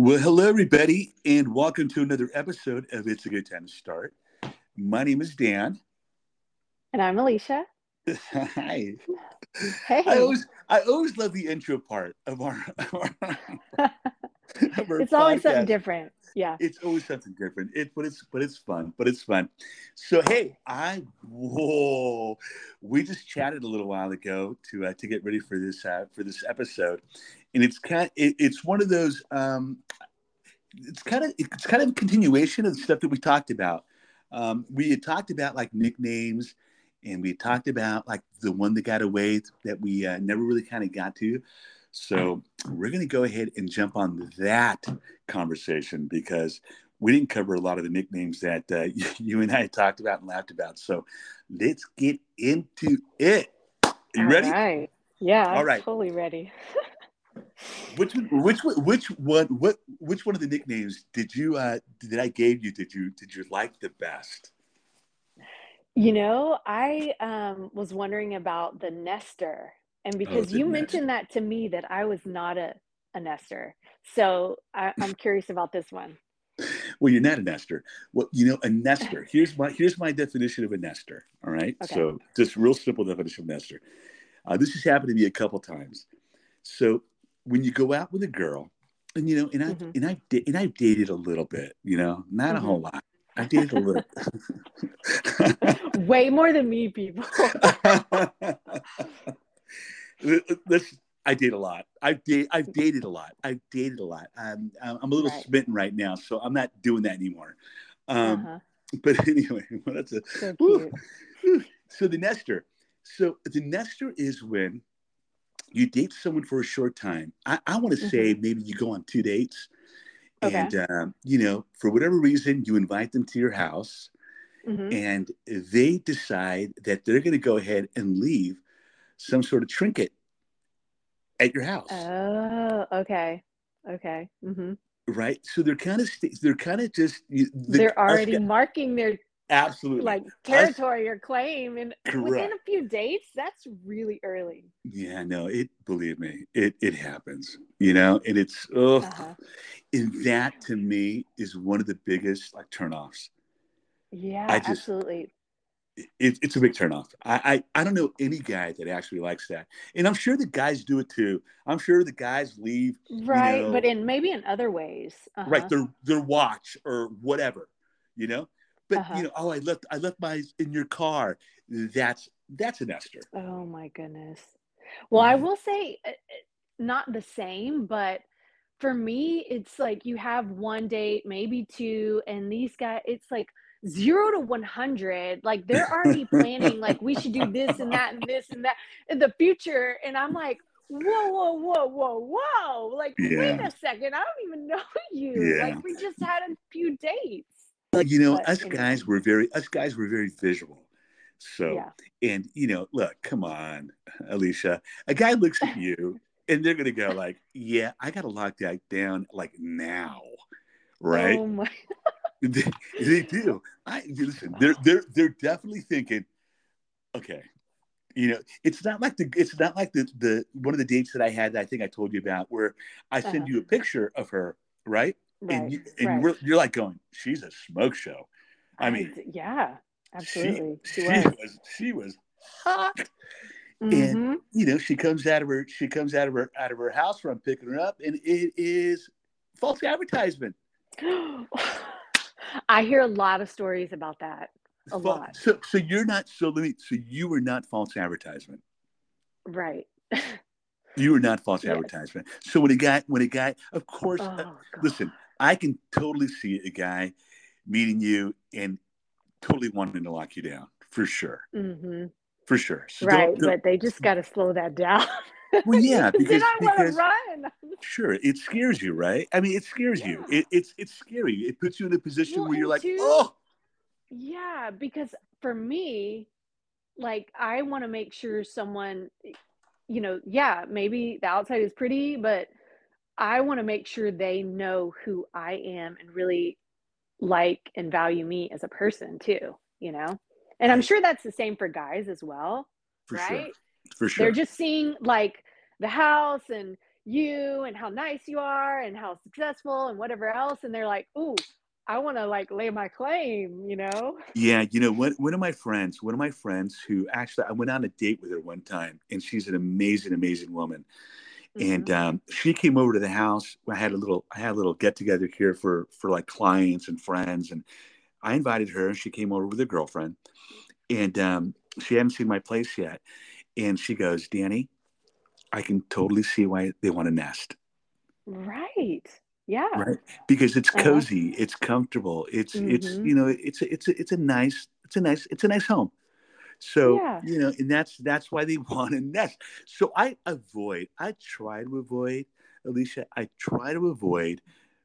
Well, hello, everybody, and welcome to another episode of It's a Good Time to Start. My name is Dan. And I'm Alicia. Hi. Hey. I always, I always love the intro part of our. Of our, of our it's always something different. Yeah. It's always something different. It, but it's, but it's fun. But it's fun. So hey, I whoa, we just chatted a little while ago to uh, to get ready for this uh, for this episode, and it's kind of, it, it's one of those. Um, it's kind of it's kind of a continuation of the stuff that we talked about. Um, we had talked about like nicknames and we talked about like the one that got away that we uh, never really kind of got to. So we're going to go ahead and jump on that conversation because we didn't cover a lot of the nicknames that uh, you and I talked about and laughed about. So let's get into it. Are you All ready? Right. Yeah. All right. Totally ready. which which which one what which one of the nicknames did you uh did I gave you did you did you like the best? You know, I um, was wondering about the nester, and oh, because oh, you mentioned that to me, that I was not a, a nester. So I, I'm curious about this one. Well, you're not a nester. Well, you know, a nester. Here's my here's my definition of a nester. All right. Okay. So just real simple definition of nester. Uh, this has happened to me a couple times. So when you go out with a girl, and you know, and I mm-hmm. and I and I've dated a little bit, you know, not mm-hmm. a whole lot. I dated a little. Way more than me, people. Let's. I date a lot. I've date. I've dated a lot. I've dated a lot. I'm. I'm a little right. smitten right now, so I'm not doing that anymore. Um, uh-huh. But anyway, well, that's a. So, so the nester. So the nester is when you date someone for a short time. I, I want to mm-hmm. say maybe you go on two dates Okay. And, um, you know, for whatever reason, you invite them to your house mm-hmm. and they decide that they're going to go ahead and leave some sort of trinket at your house. Oh, okay. Okay. Mm-hmm. Right. So they're kind of, st- they're kind of just, the, they're already marking their absolutely like territory or claim and correct. within a few dates that's really early yeah no it believe me it it happens you know and it's oh uh-huh. and that to me is one of the biggest like turnoffs yeah I just, absolutely it, it's a big turnoff. I, I I don't know any guy that actually likes that, and I'm sure the guys do it too. I'm sure the guys leave right, you know, but in maybe in other ways, uh-huh. right? Their their watch or whatever, you know. But uh-huh. you know, oh, I left I left my in your car. That's that's a nester. Oh my goodness. Well, I mm-hmm. will say uh, uh, not the same, but for me, it's like you have one date, maybe two, and these guys, it's like zero to 100 like they're already planning like we should do this and that and this and that in the future and i'm like whoa whoa whoa whoa whoa like yeah. wait a second i don't even know you yeah. like we just had a few dates you know, but, us guys were very us guys were very visual. So yeah. and you know, look, come on, Alicia. A guy looks at you and they're gonna go like, Yeah, I gotta lock that down like now. Right? Oh my they, they do. I listen, they're they're they're definitely thinking, okay, you know, it's not like the it's not like the the one of the dates that I had that I think I told you about where I send uh-huh. you a picture of her, right? Right, and, you, and right. you're like going, she's a smoke show. I mean, yeah, absolutely. She, she, was. was. she was hot. Mm-hmm. And you know, she comes out of her she comes out of her out of her house where I'm picking her up, and it is false advertisement. I hear a lot of stories about that. A lot. So, so you're not so let me so you were not false advertisement. Right. you were not false yes. advertisement. So when a guy, when a guy, of course, uh, oh, uh, listen, I can totally see a guy meeting you and totally wanting to lock you down for sure. Mm-hmm. For sure. So right. Don't, don't, but they just got to slow that down. Well, yeah, because, I because run. sure, it scares you, right? I mean, it scares yeah. you. It, it's it's scary. It puts you in a position well, where you're like, too, oh, yeah. Because for me, like, I want to make sure someone, you know, yeah, maybe the outside is pretty, but I want to make sure they know who I am and really like and value me as a person too, you know? And I'm sure that's the same for guys as well. For right? Sure. For sure. They're just seeing like the house and you and how nice you are and how successful and whatever else. And they're like, ooh, I want to like lay my claim, you know? Yeah, you know, one, one of my friends, one of my friends who actually I went on a date with her one time, and she's an amazing, amazing woman. Mm-hmm. And um, she came over to the house. I had a little, I had a little get together here for for like clients and friends, and I invited her. and She came over with her girlfriend, and um, she hadn't seen my place yet. And she goes, Danny, I can totally see why they want to nest. Right. Yeah. Right. Because it's cozy, uh-huh. it's comfortable, it's mm-hmm. it's you know it's it's a, it's a nice it's a nice it's a nice home. So yeah. you know, and that's that's why they want to nest. So I avoid. I try to avoid, Alicia. I try to avoid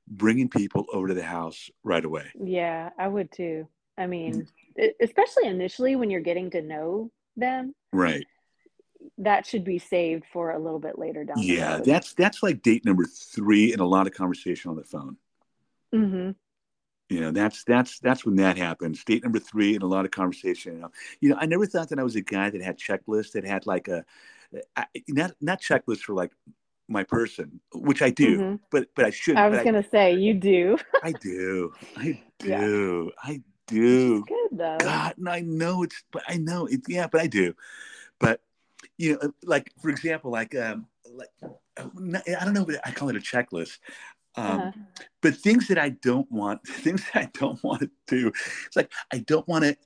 bringing people over to the house right away. Yeah, I would too. I mean, mm. especially initially when you're getting to know them. Right. That should be saved for a little bit later down. Yeah, that's that's like date number three in a lot of conversation on the phone. Mm-hmm you know that's that's that's when that happens state number three and a lot of conversation you know. You know i never thought that i was a guy that had checklists that had like a I, not not checklists for like my person which i do mm-hmm. but but i should i was gonna I, say you do. I do. I do. Yeah. i do. Good though. God and i know it's but i know it yeah but i do. But you know like for example like um like i don't know but i call it a checklist um, uh-huh. But things that I don't want, things that I don't want to do, it's like I don't want to.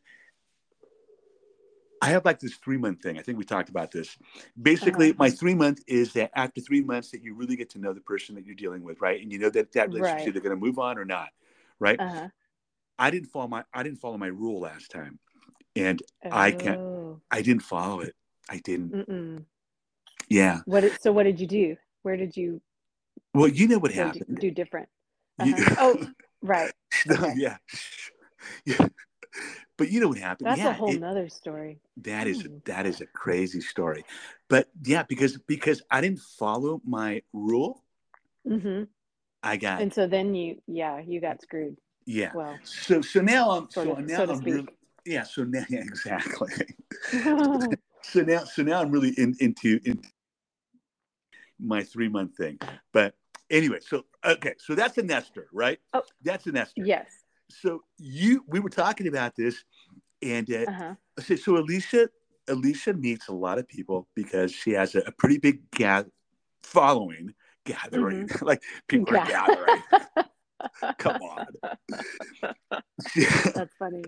I have like this three month thing. I think we talked about this. Basically, uh-huh. my three month is that after three months that you really get to know the person that you're dealing with, right? And you know that that relationship right. either going to move on or not, right? Uh-huh. I didn't follow my I didn't follow my rule last time, and oh. I can't. Oh. I didn't follow it. I didn't. Mm-mm. Yeah. What? so what did you do? Where did you well, you know what happened. Do different. Uh-huh. oh, right. Okay. yeah. Yeah. But you know what happened? That's yeah, a whole it, nother story. That is mm. that is a crazy story. But yeah, because because I didn't follow my rule. Mm-hmm. I got and so then you yeah you got screwed. Yeah. Well. So so now I'm so of, now so I'm really, yeah so now yeah exactly. so now so now I'm really in, into into my three month thing. But anyway, so okay, so that's a nester, right? Oh, that's a nester. Yes. So you, we were talking about this, and uh, uh-huh. so, so Alicia, Alicia meets a lot of people because she has a, a pretty big ga- following gathering, mm-hmm. like people yeah. are gathering. Come on. That's funny.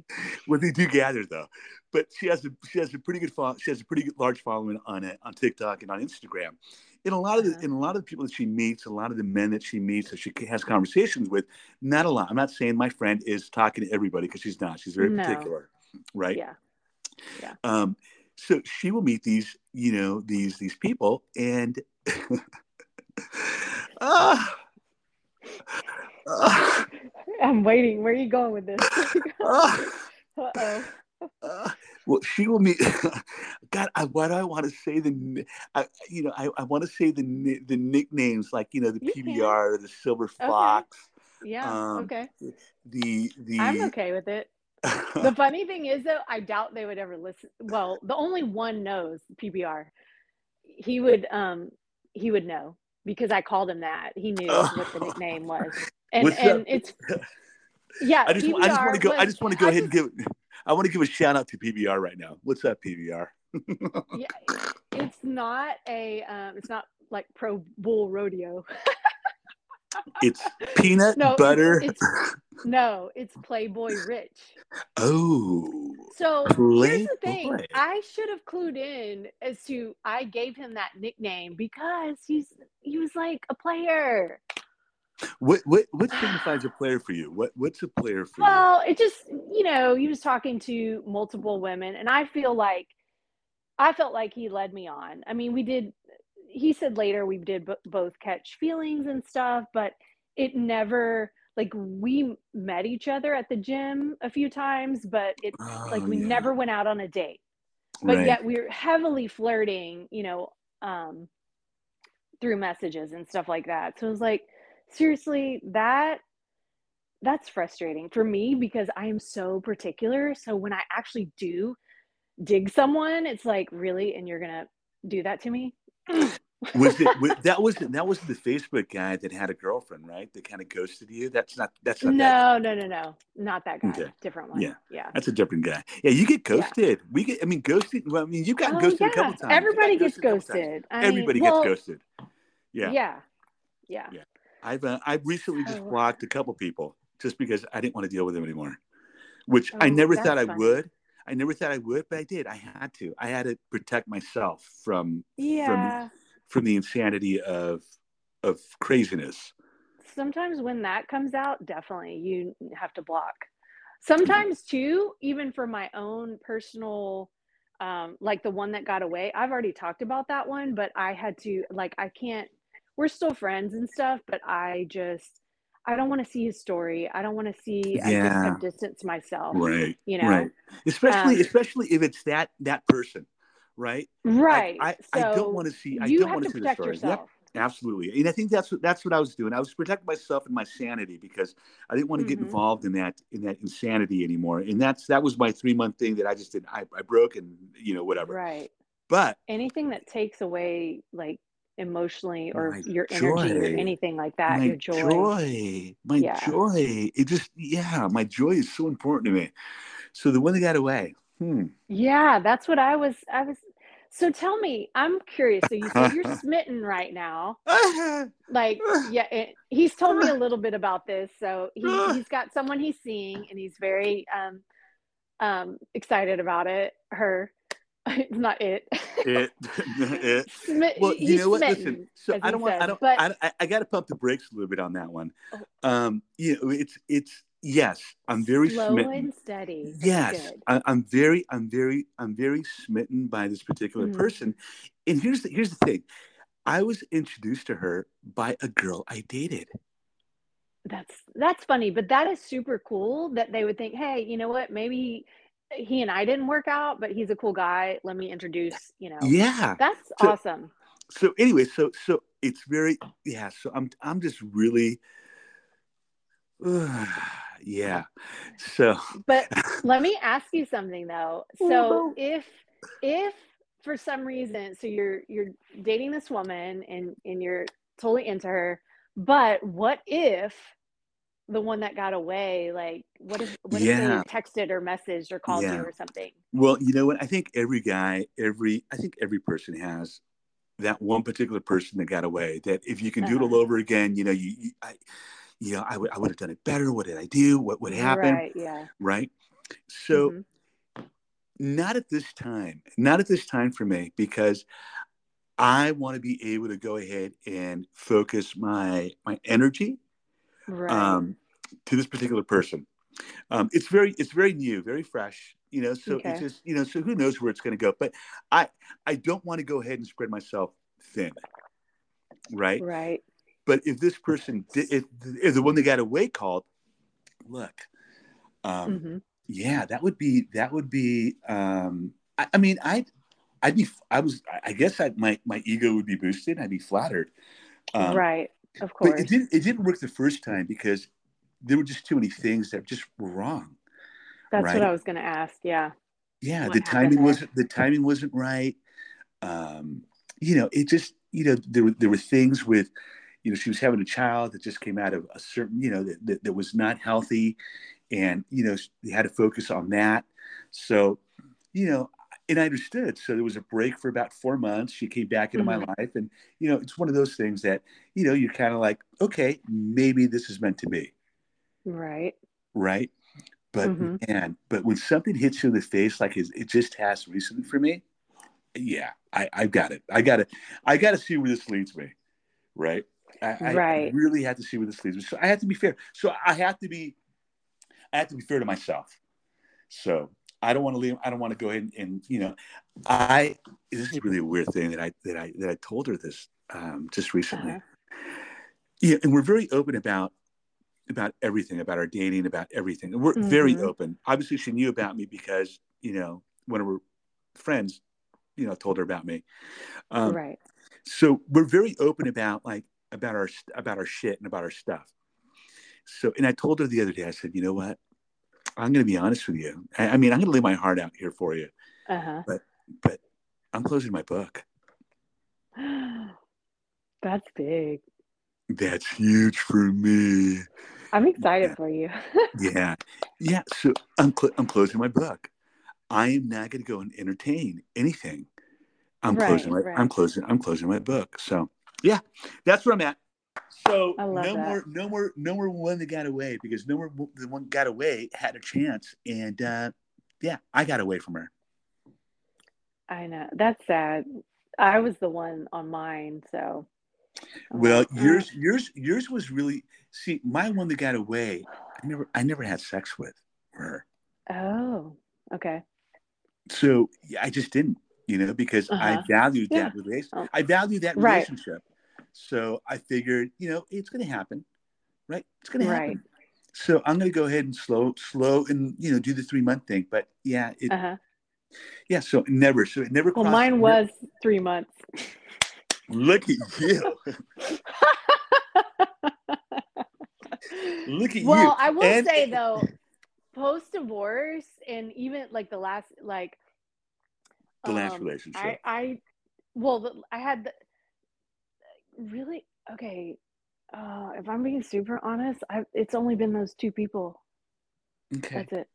Well, they do gather though, but she has a she has a pretty good follow, she has a pretty good, large following on it on TikTok and on Instagram, in a lot of the in a lot of the people that she meets, a lot of the men that she meets, that she has conversations with, not a lot. I'm not saying my friend is talking to everybody because she's not. She's very no. particular, right? Yeah. Yeah. Um, so she will meet these, you know, these these people, and uh, uh, I'm waiting. Where are you going with this? uh oh. Uh, well, she will meet. God, I, why do I want to say the? I, you know, I, I want to say the the nicknames like you know the you PBR, can. the Silver Fox. Okay. Yeah. Um, okay. The the. I'm okay with it. the funny thing is though, I doubt they would ever listen. Well, the only one knows PBR. He would um he would know because I called him that. He knew what the nickname was, and What's and it's yeah. I just PBR I just want to go. Was, I just want to go I ahead just, and give. I want to give a shout out to PBR right now. What's up, PBR? yeah, it's not a. Um, it's not like pro bull rodeo. it's peanut no, butter. It's, no, it's Playboy Rich. Oh. So Playboy. here's the thing. I should have clued in as to I gave him that nickname because he's he was like a player. What what what signifies a player for you? What what's a player for well, you? Well, it just you know he was talking to multiple women, and I feel like I felt like he led me on. I mean, we did. He said later we did b- both catch feelings and stuff, but it never like we met each other at the gym a few times, but it oh, like we yeah. never went out on a date. But right. yet we are heavily flirting, you know, um, through messages and stuff like that. So it was like seriously, that that's frustrating for me because I am so particular. So when I actually do dig someone, it's like, really? And you're going to do that to me? was it was, that was that was the Facebook guy that had a girlfriend, right? That kind of ghosted you. That's not that's not no no no no not that guy. Okay. Different one. Yeah, yeah. That's a different guy. Yeah, you get ghosted. Yeah. We get. I mean, ghosted. Well, I mean, you've gotten oh, ghosted yeah. a couple times. Everybody gets ghosted. I Everybody well, gets ghosted. Yeah. Yeah. Yeah. Yeah. I've uh, I've recently just oh. blocked a couple people just because I didn't want to deal with them anymore, which oh, I never thought I would. I never thought I would, but I did. I had to. I had to protect myself from yeah. from from the insanity of of craziness. Sometimes when that comes out, definitely you have to block. Sometimes too, even for my own personal um like the one that got away. I've already talked about that one, but I had to like I can't we're still friends and stuff, but I just I don't want to see his story. I don't want to see. Yeah. I just have distanced myself. Right. You know. Right. Especially, um, especially if it's that that person, right? Right. I, I, so I don't want to see. I don't want to see the story. Yourself. Yep. Absolutely, and I think that's what that's what I was doing. I was protecting myself and my sanity because I didn't want to mm-hmm. get involved in that in that insanity anymore. And that's that was my three month thing that I just did. I, I broke and you know whatever. Right. But anything that takes away like emotionally or my your joy. energy or anything like that my your joy. joy. My yeah. joy. It just yeah my joy is so important to me. So the one that got away. Hmm. yeah that's what i was i was so tell me i'm curious so you said you're smitten right now. Like yeah it, he's told me a little bit about this so he, he's got someone he's seeing and he's very um um excited about it her not it. It. it. well, you know what? Listen. So I don't want. I don't. But, I, I got to pump the brakes a little bit on that one. Oh. Um. You know, it's it's yes. I'm very slow smitten. and steady. Yes, I, am very, I'm very, I'm very smitten by this particular mm. person. And here's the here's the thing. I was introduced to her by a girl I dated. That's that's funny, but that is super cool that they would think, hey, you know what? Maybe he and I didn't work out, but he's a cool guy. Let me introduce, you know. Yeah. That's so, awesome. So anyway, so so it's very yeah, so I'm I'm just really uh, yeah. So But let me ask you something though. So if if for some reason so you're you're dating this woman and and you're totally into her, but what if the one that got away like what if what yeah. if they texted or messaged or called yeah. you or something well you know what i think every guy every i think every person has that one particular person that got away that if you can do uh-huh. it all uh-huh. over again you know you, you i you know i would would have done it better what did i do what would happen right yeah right so mm-hmm. not at this time not at this time for me because i want to be able to go ahead and focus my my energy right. um, to this particular person. Um, it's very it's very new, very fresh. You know, so okay. it's just you know, so who knows where it's going to go? But I I don't want to go ahead and spread myself thin, right? Right. But if this person did, if, if the one that got away called, look, um, mm-hmm. yeah, that would be that would be. Um, I, I mean, I I'd be I was I guess I, my my ego would be boosted. I'd be flattered. Um, right. Of course. But it didn't it didn't work the first time because there were just too many things that just were wrong. That's right? what I was going to ask. Yeah. Yeah, what the timing wasn't the timing wasn't right. Um, you know, it just you know there were there were things with you know she was having a child that just came out of a certain you know that, that, that was not healthy and you know they had to focus on that so you know and I understood. So there was a break for about four months. She came back into mm-hmm. my life, and you know, it's one of those things that you know you're kind of like, okay, maybe this is meant to be. Right. Right. But mm-hmm. man, but when something hits you in the face like it just has recently for me, yeah, I, I got it. I got to, I got to see where this leads me. Right. I, right. I really have to see where this leads me. So I have to be fair. So I have to be, I have to be fair to myself. So I don't want to leave. I don't want to go ahead and, and, you know, I this is really a weird thing that I that I that I told her this um, just recently. Uh-huh. Yeah, and we're very open about about everything, about our dating, about everything. And we're mm-hmm. very open. Obviously, she knew about me because you know one of her friends, you know, told her about me. Um, right. So we're very open about like about our about our shit and about our stuff. So, and I told her the other day, I said, you know what? I'm going to be honest with you. I, I mean, I'm going to lay my heart out here for you. Uh-huh. But, but I'm closing my book. That's big. That's huge for me. I'm excited Yeah. for you. Yeah, yeah. So I'm cl- I'm closing my book. I am not going to go and entertain anything. I'm Right, closing my I'm closing I'm closing my book. So yeah, that's where I'm at. So no that. more no more no more one that got away because no more the one got away had a chance and uh, yeah, I got away from her. I know. That's sad. I was the one on mine, so. Well, "Uh, yours yours yours was really see my one that got away. I never I never had sex with her. Oh, okay. So yeah, I just didn't, you know, because I Uh-huh. valued Yeah. that relationship. Oh. I value that Right. relationship. So I figured, you know, it's going to happen, right? It's going to Right. happen. So I'm going to go ahead and slow, slow, and you know, do the three month thing. But yeah, it, Uh huh. yeah. So never, so it never. Well, mine was three months. Look at you. Look at well, you. I will And- say though, post divorce and even like the last like The last um, relationship. I I well the, I had the really okay. Uh, if I'm being super honest, I it's only been those two people. okay. That's it.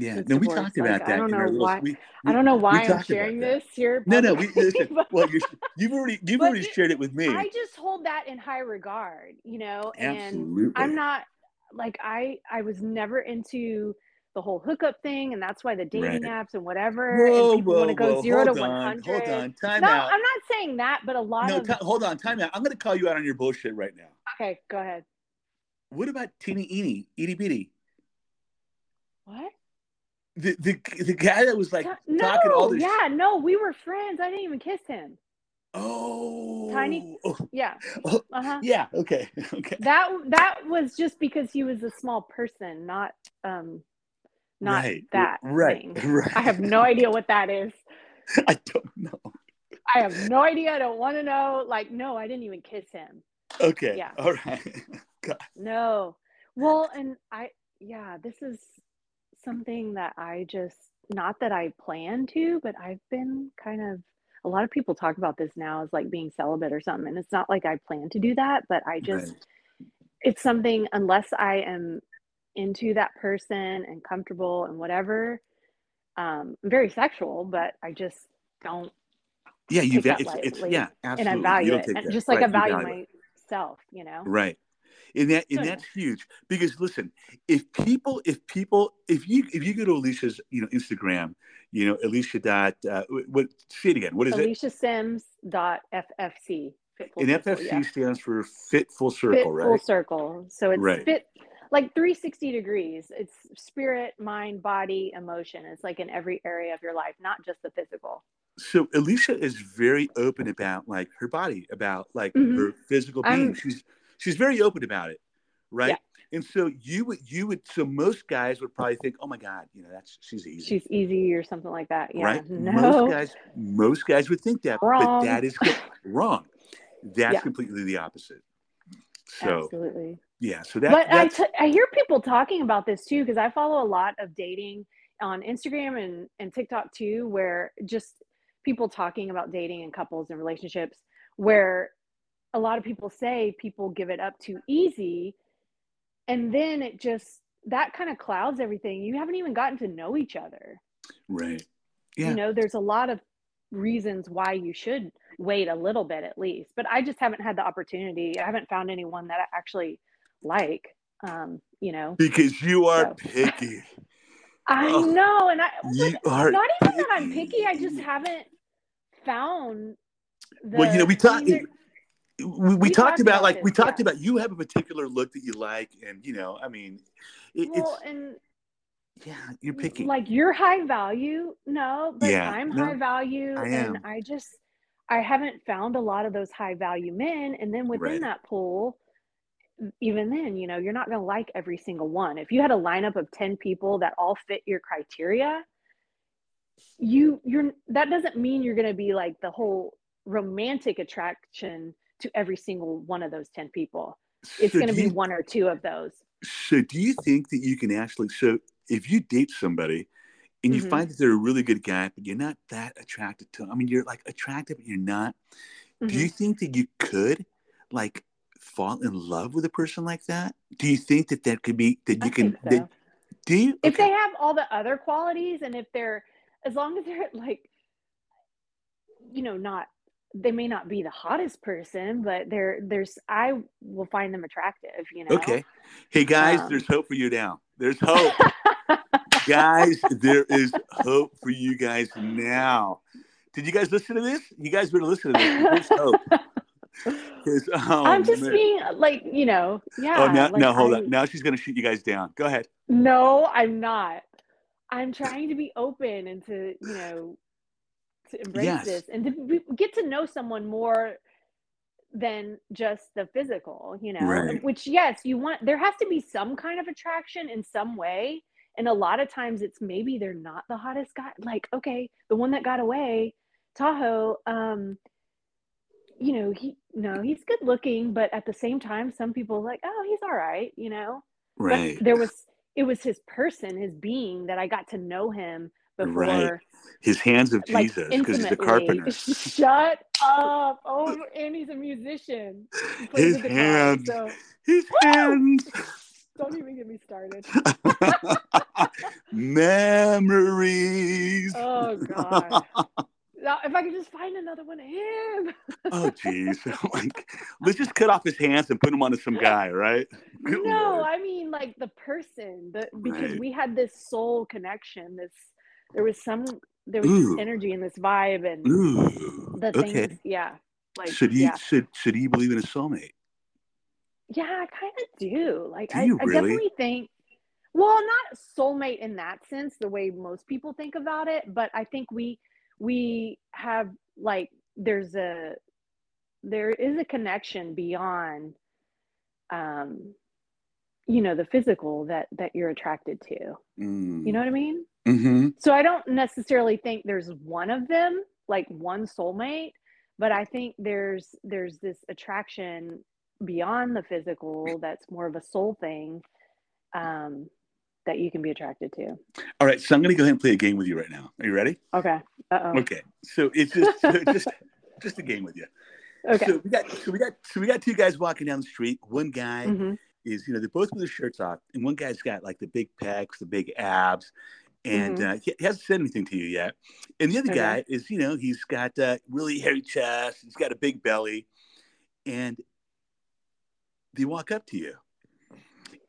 Yeah. No, we divorce, talked like, about I that. don't in our know little- why- we- I don't know why I'm sharing this here. No, no. We listen. Well, you're, you've already you've already you- shared it with me. I just hold that in high regard, you know, and Absolutely. I'm not like I I was never into the whole hookup thing, and that's why the dating Right. apps and whatever, Whoa, and people whoa, want to go whoa, zero to hold on, hundred. Hold on, time No, out. I'm not saying that, but a lot no, of ti- hold on, time out. I'm going to call you out on your bullshit right now. okay, go ahead. What about teeny eeny, itty bitty? What? The, the the guy that was like no, talking all this. yeah, no, we were friends. I didn't even kiss him. Oh, Tiny- oh, Yeah, oh, uh huh. yeah. Okay, okay. That that was just because he was a small person, not um, not right, that right, thing. right. I have no idea what that is. I don't know. I have no idea. I don't want to know. Like, no, I didn't even kiss him. Okay. Yeah. All right. God. No. Well, and I, yeah, this is something that I just, not that I plan to, but I've been kind of, a lot of people talk about this now as like being celibate or something. And it's not like I plan to do that, but I just, Right. it's something, unless I am into that person and comfortable and whatever, um, I'm very sexual, but I just don't Yeah, you take va- that it's, it's yeah, and absolutely. I You value it, take and just like right, I value it. myself, you know. Right. And that and that's huge because listen, if people if people if you if you go to Alicia's you know Instagram, you know Alicia dot uh, what say it again what is it? Alicia Sims dot FFC. And Circle, FFC yeah. stands for Fit Full Circle, Fit Full? Circle. So it's Right. fit like 360 degrees. It's spirit, mind, body, emotion. It's like in every area of your life, not just the physical. So Alicia is very open about like her body, about like Mhm. her physical I'm- being. She's very open about it, right? Yeah. And so you would you would so most guys would probably think, oh my god, you know that's she's easy. She's easy or something like that. Yeah. right? No. Most guys, most guys would think that, Wrong. but that is wrong. That's Yeah. completely the opposite. So Absolutely. yeah, so that, but I, t- I hear people talking about this too because I follow a lot of dating on Instagram and, and TikTok too, where just people talking about dating and couples and relationships, where a lot of people say people give it up too easy. And then it just, that kind of clouds everything. You haven't even gotten to know each other. right. Yeah, You know, there's a lot of reasons why you should wait a little bit at least, but I just haven't had the opportunity. I haven't found anyone that I actually like, um, you know. because you are So. picky. I Oh, know, and I You are not even that I'm picky. I just haven't found. The, well, you know, we talked. mean, We, we, we talked talked about about like we talked yeah. about you have a particular look that you like, and you know, I mean, it, well, it's and yeah, you're picking like you're high value, no, but Yeah, I'm no, high value, I and. I just I haven't found a lot of those high value men, and then within Right. that pool, even then, you know, you're not going to like every single one. If you had a lineup of ten people that all fit your criteria, you you're that doesn't mean you're going to be like the whole romantic attraction to every single one of those 10 people it's So going to be you- one or two of those So, do you think that you can actually? So, if you date somebody and you Mhm. find that they're a really good guy, but you're not that attracted to them, I mean, you're like attractive, but you're not. do you think that you could like fall in love with a person like that? Do you think that that could be that you I can? so. That, do you? if they have all the other qualities and if they're as long as they're like you know not they may not be the hottest person but they're there's i will find them attractive you know Okay. Hey guys, Um, there's hope for you now. There's hope. guys, there is hope for you guys now. Did you guys listen to this? You guys better listen to this. There's hope. oh, i'm just man. being like you know yeah Oh, now, like, now hold I- on. Now she's going to shoot you guys down. Go ahead. no i'm not i'm trying to be open and to you know to embrace Yes. this and to get to know someone more than just the physical you know Right. which yes you want there has to be some kind of attraction in some way and a lot of times it's maybe they're not the hottest guy like okay the one that got away tahoe um you know he no he's good looking but at the same time some people like oh he's all right you know Right. but there was it was his person his being that i got to know him before Right. His hands of like Jesus because he's a carpenter. Shut up! Oh, and he's a musician. He His hands. so His hands. don't even get me started. Memories. Oh god! Now, if I could just find another one of him. Oh, jeez. like, let's just cut off his hands and put him onto some guy, right? Good no, Lord. I mean like the person, the because Right. we had this soul connection. This there was some there was Ooh. this energy and this vibe and Ooh. the okay. things. Yeah, like should he yeah, should should he believe in a soulmate? yeah, I kind of do. Like Do I, you I definitely think. Well, not soulmate in that sense, the way most people think about it, but I think we we have like there's a there is a connection beyond um you know the physical that that you're attracted to you know what i mean Mm-hmm. so i don't necessarily think there's one of them like one soulmate but i think there's there's this attraction beyond the physical that's more of a soul thing um that you can be attracted to All right, so I'm going to go ahead and play a game with you right now. Are you ready? okay uh-oh Okay. So it's just so just just a game with you. okay So we got so we got so we got two guys walking down the street. One guy hmm is you know they're both with their shirts off, and one guy's got like the big pecs, the big abs, and uh, he, he hasn't said anything to you yet. And the other Okay. guy is you know he's got uh, really hairy chest, he's got a big belly, and they walk up to you,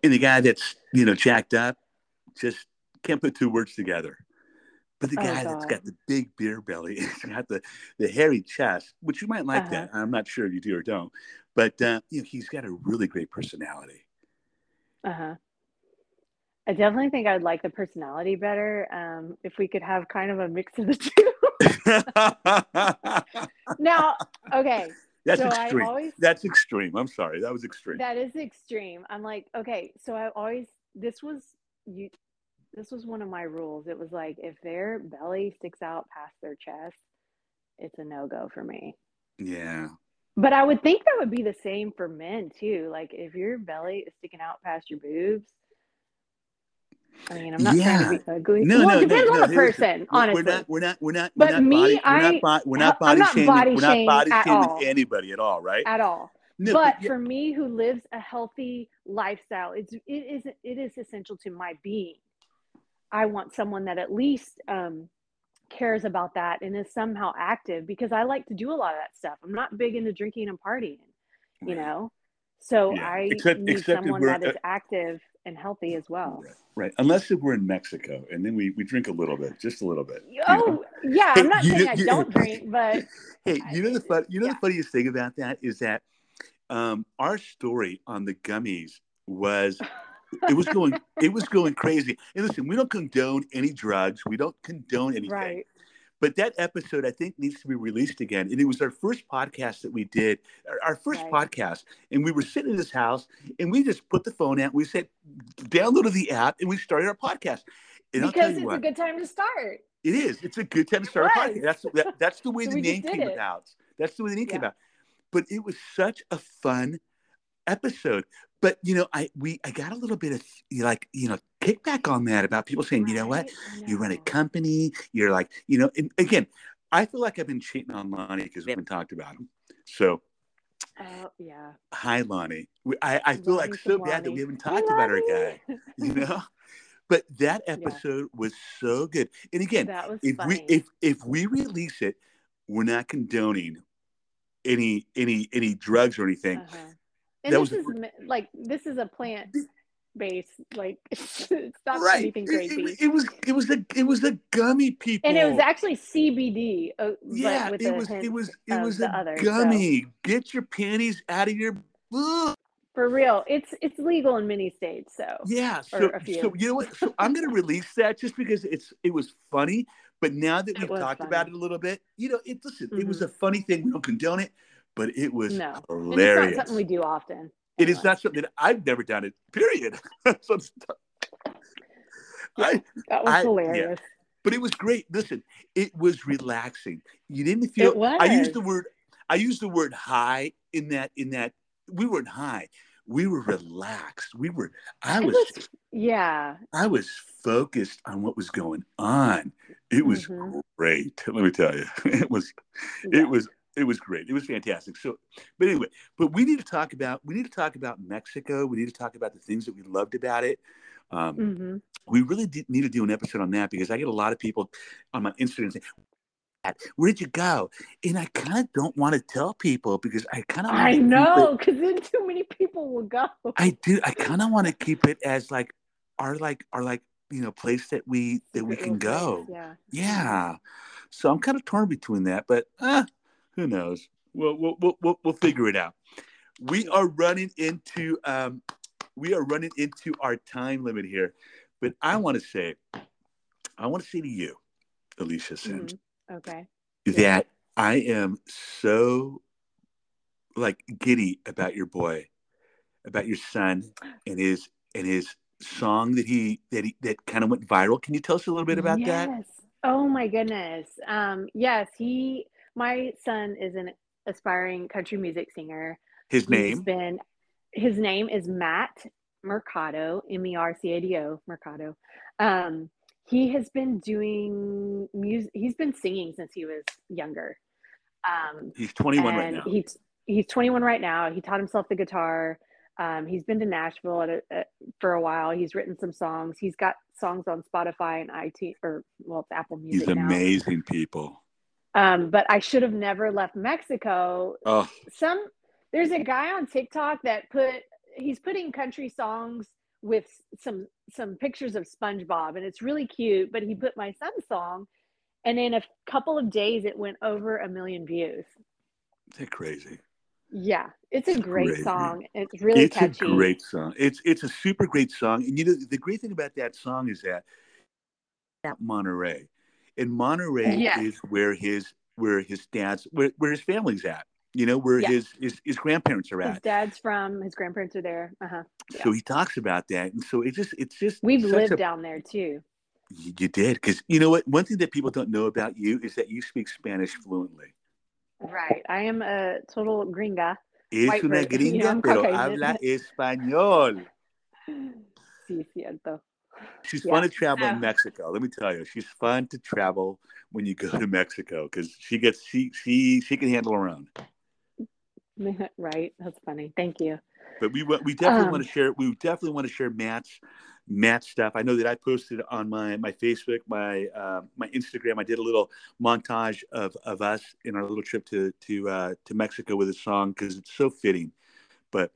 and the guy that's you know jacked up just can't put two words together. But the Oh, guy that's God. got the big beer belly, he's got the, the hairy chest, which you might like Uh-huh. that. I'm not sure if you do or don't, but uh, you know he's got a really great personality. Uh-huh. I definitely think I'd like the personality better. Um, if we could have kind of a mix of the two. now, okay. That's so extreme. Always That's extreme. I'm sorry. That was extreme. that is extreme. I'm like, okay, so I always this was you this was one of my rules. It was like if their belly sticks out past their chest, it's a no-go for me. yeah. But I would think that would be the same for men too. Like if your belly is sticking out past your boobs. I mean, I'm not trying to be ugly. No, well, no, it depends no, on no. the person, we're- honestly. We're not. We're not. We're not. But we're not me, body, I- we're not body shaming. we're not body shaming anybody at all, right? at all. No, but yeah, for me who lives a healthy lifestyle, it's it is it is essential to my being. I want someone that at least um, cares about that and is somehow active because I like to do a lot of that stuff. I'm not big into drinking and partying, you right, know. So Yeah. I Except- need except someone that is uh, active and healthy as well. right, right. Unless if we're in Mexico and then we, we drink a little bit, just a little bit. you know? Oh yeah, I'm not saying know- I don't drink, but Hey, you know the fun, you know Yeah. the funniest thing about that is that um, our story on the gummies was it was going it was going crazy. And listen, we don't condone any drugs. We don't condone anything. right. But that episode, I think, needs to be released again. And it was our first podcast that we did, our, first Right. podcast. And we were sitting in this house and we just put the phone out. We said, downloaded the app and we started our podcast. And Because it's what, a good time to start. it is. It's a good time to start a podcast. That's, that, that's the way So the name came it. about. That's the way the name came about. But it was such a fun episode. But you know, I we I got a little bit of like you know kickback on that about people saying, you know what, Right? You run a company, you're like, you know, and again, I feel like I've been cheating on Lonnie because we haven't talked about him. So, Oh yeah. hi, Lonnie. We, I, I feel like so the bad that we haven't Hi, talked about our guy, you know? But that episode was so good. And again, if funny. we if if we release it, we're not condoning any any any drugs or anything. Uh-huh. And That this was- is like this is a plant based like it's, not right. anything It- crazy. It, it was it was a it was a gummy people. and it was actually CBD. Uh, yeah, it was it was it was the a other, so- gummy. Get your panties out of your Ugh. For real, it's it's legal in many states. So Yeah, so so you know what? So I'm gonna release that just because it's it was funny. But now that we've was talked about it a little bit, you know, it listen, it was Mhm. a funny thing. We don't condone it, but it was no, and it's not something we do often. It is anyway. not something that I've never done it. Period. So I, That was I- yeah. hilarious. but it was great. Listen, it was relaxing. You didn't feel. It was. I used the word. I used the word high in that. In that we weren't high. We were relaxed. We were. I was. was- Yeah. I was focused on what was going on. It was Mhm. great. Let me tell you, it was. yeah. It was. It was great. It was fantastic. So, but anyway, but we need to talk about. We need to talk about Mexico. We need to talk about the things that we loved about it. Um, hmm we really did need to do an episode on that because I get a lot of people on my Instagram saying, "Where'd you go?" And I kind of don't want to tell people because I kind of I know, because then too many people will go. I do. I kind of want to keep it as like our like our like you know place that we that we can go. Yeah. Yeah. So I'm kind of torn between that, but uh, who knows? We'll, we'll we'll we'll we'll figure it out. We are running into um, we are running into our time limit here, but I want to say, I want to say to you, Alicia Sims, Mhm. Okay. that I am so like giddy about your boy, about your son and his and his song that he that he that kind of went viral. Can you tell us a little bit about that? yes. Oh my goodness. Um, yes, he my son is an aspiring country music singer. His He's name? been his name is Matt Mercado, M-E-R-C-A-D-O, Mercado. Um, he has been doing music, he's been singing since he was younger. Um, He's 21 right now. He's he's 21 right now. He taught himself the guitar. Um, he's been to Nashville at a, at, for a while. He's written some songs. He's got songs on Spotify and iTunes, or well, it's Apple Music He's now. amazing, people. Um, but I should have never left Mexico. Oh, Some there's a guy on TikTok that put he's putting country songs with some some pictures of SpongeBob, and it's really cute. But he put my son's song, and in a couple of days, it went over a million views. they're crazy. Yeah, it's a great Crazy. song. It's really it's catchy. a great song. It's it's a super great song. And you know the great thing about that song is that at Monterrey. And Monterrey Yes. is where his where his dad's where, where his family's at. You know, where Yeah. his, his his grandparents are at. His dad's from. His grandparents are there. Uh huh. yeah. So he talks about that. And so it just it's just We've lived a- down there too. You did because you know what? One thing that people don't know about you is that you speak Spanish fluently. Right. I am a total gringa. Es una version, you know, gringa, pero habla español. Sí, cierto. She's fun to travel Uh, in Mexico. Let me tell you, she's fun to travel when you go to Mexico because she gets she she she can handle her own. right. That's funny. Thank you. But we we definitely Um, want to share. We definitely want to share Matt's Matt's stuff. I know that I posted on my my Facebook, my uh, my Instagram. I did a little montage of of us in our little trip to to uh, to Mexico with a song because it's so fitting. But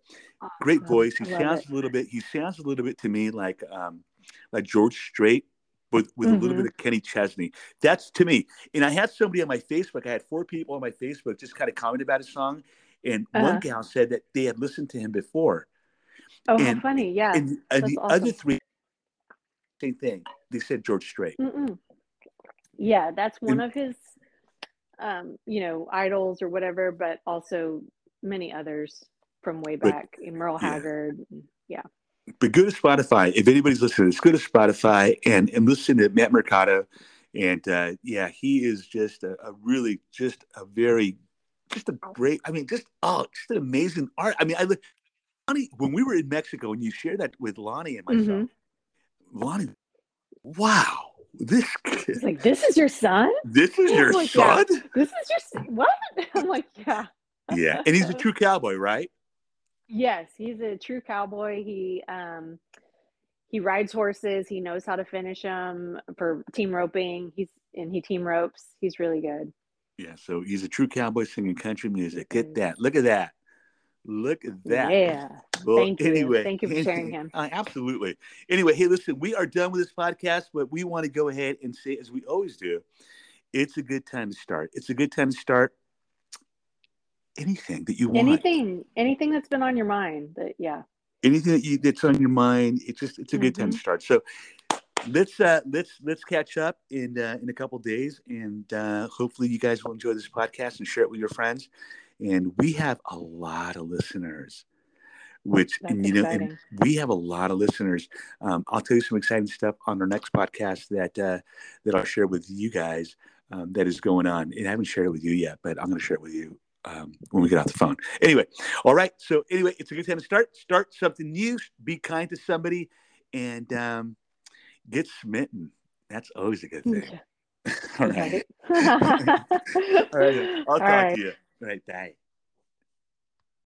great Awesome. voice. He sounds it. a little bit. He sounds a little bit to me like um, like George Strait, with with a little Mhm. bit of Kenny Chesney. That's to me. And I had somebody on my Facebook. I had four people on my Facebook just kind of comment about his song, and one Uh-huh. gal said that they had listened to him before, Oh, and- how funny. Yeah. and, and the other three same thing. They said George Strait. Mm-mm. Yeah, that's one And- of his, um, you know, idols or whatever, but also many others from way But- back. Merle yeah. Haggard. Yeah. But go to Spotify. If anybody's listening, let's go to Spotify and and listen to Matt Mercado. And uh, yeah, he is just a, a really just a very just a great. I mean, just oh, just an amazing art. I mean, I look. Lonnie, when we were in Mexico and you shared that with Lonnie and myself, Mm-hmm. Lonnie, wow, this kid, It's like, this is your son? this is your Like, yeah. son. This is your son? What? I'm like, yeah. yeah, and he's a true cowboy, right? Yes, he's a true cowboy. He um he rides horses. He knows how to finish them for team roping. He's and he team ropes. He's really good. Yeah, so he's a true cowboy singing country music. Get that. Look at that. Look at that. Yeah. Well, Thank you. Anyway, Thank you for sharing him. Uh, absolutely. Anyway, hey, listen, we are done with this podcast, but we want to go ahead and say, as we always do, it's a good time to start. It's a good time to start anything that you want. Anything, anything that's been on your mind. That yeah. Anything that you, that's on your mind. It's just it's a good mm-hmm. time to mm-hmm. start. So let's uh, let's let's catch up in uh, in a couple days, and uh, hopefully you guys will enjoy this podcast and share it with your friends. And we have a lot of listeners, which and, you know, and we have a lot of listeners. Um, I'll tell you some exciting stuff on our next podcast that uh, that I'll share with you guys. Um, that is going on, and I haven't shared it with you yet, but I'm going to share it with you um, when we get off the phone. Anyway, all right. So anyway, it's a good time to start. Start something new. Be kind to somebody, and um, get smitten. That's always a good thing. All right. All right. I'll All talk right. to you. All right. Bye.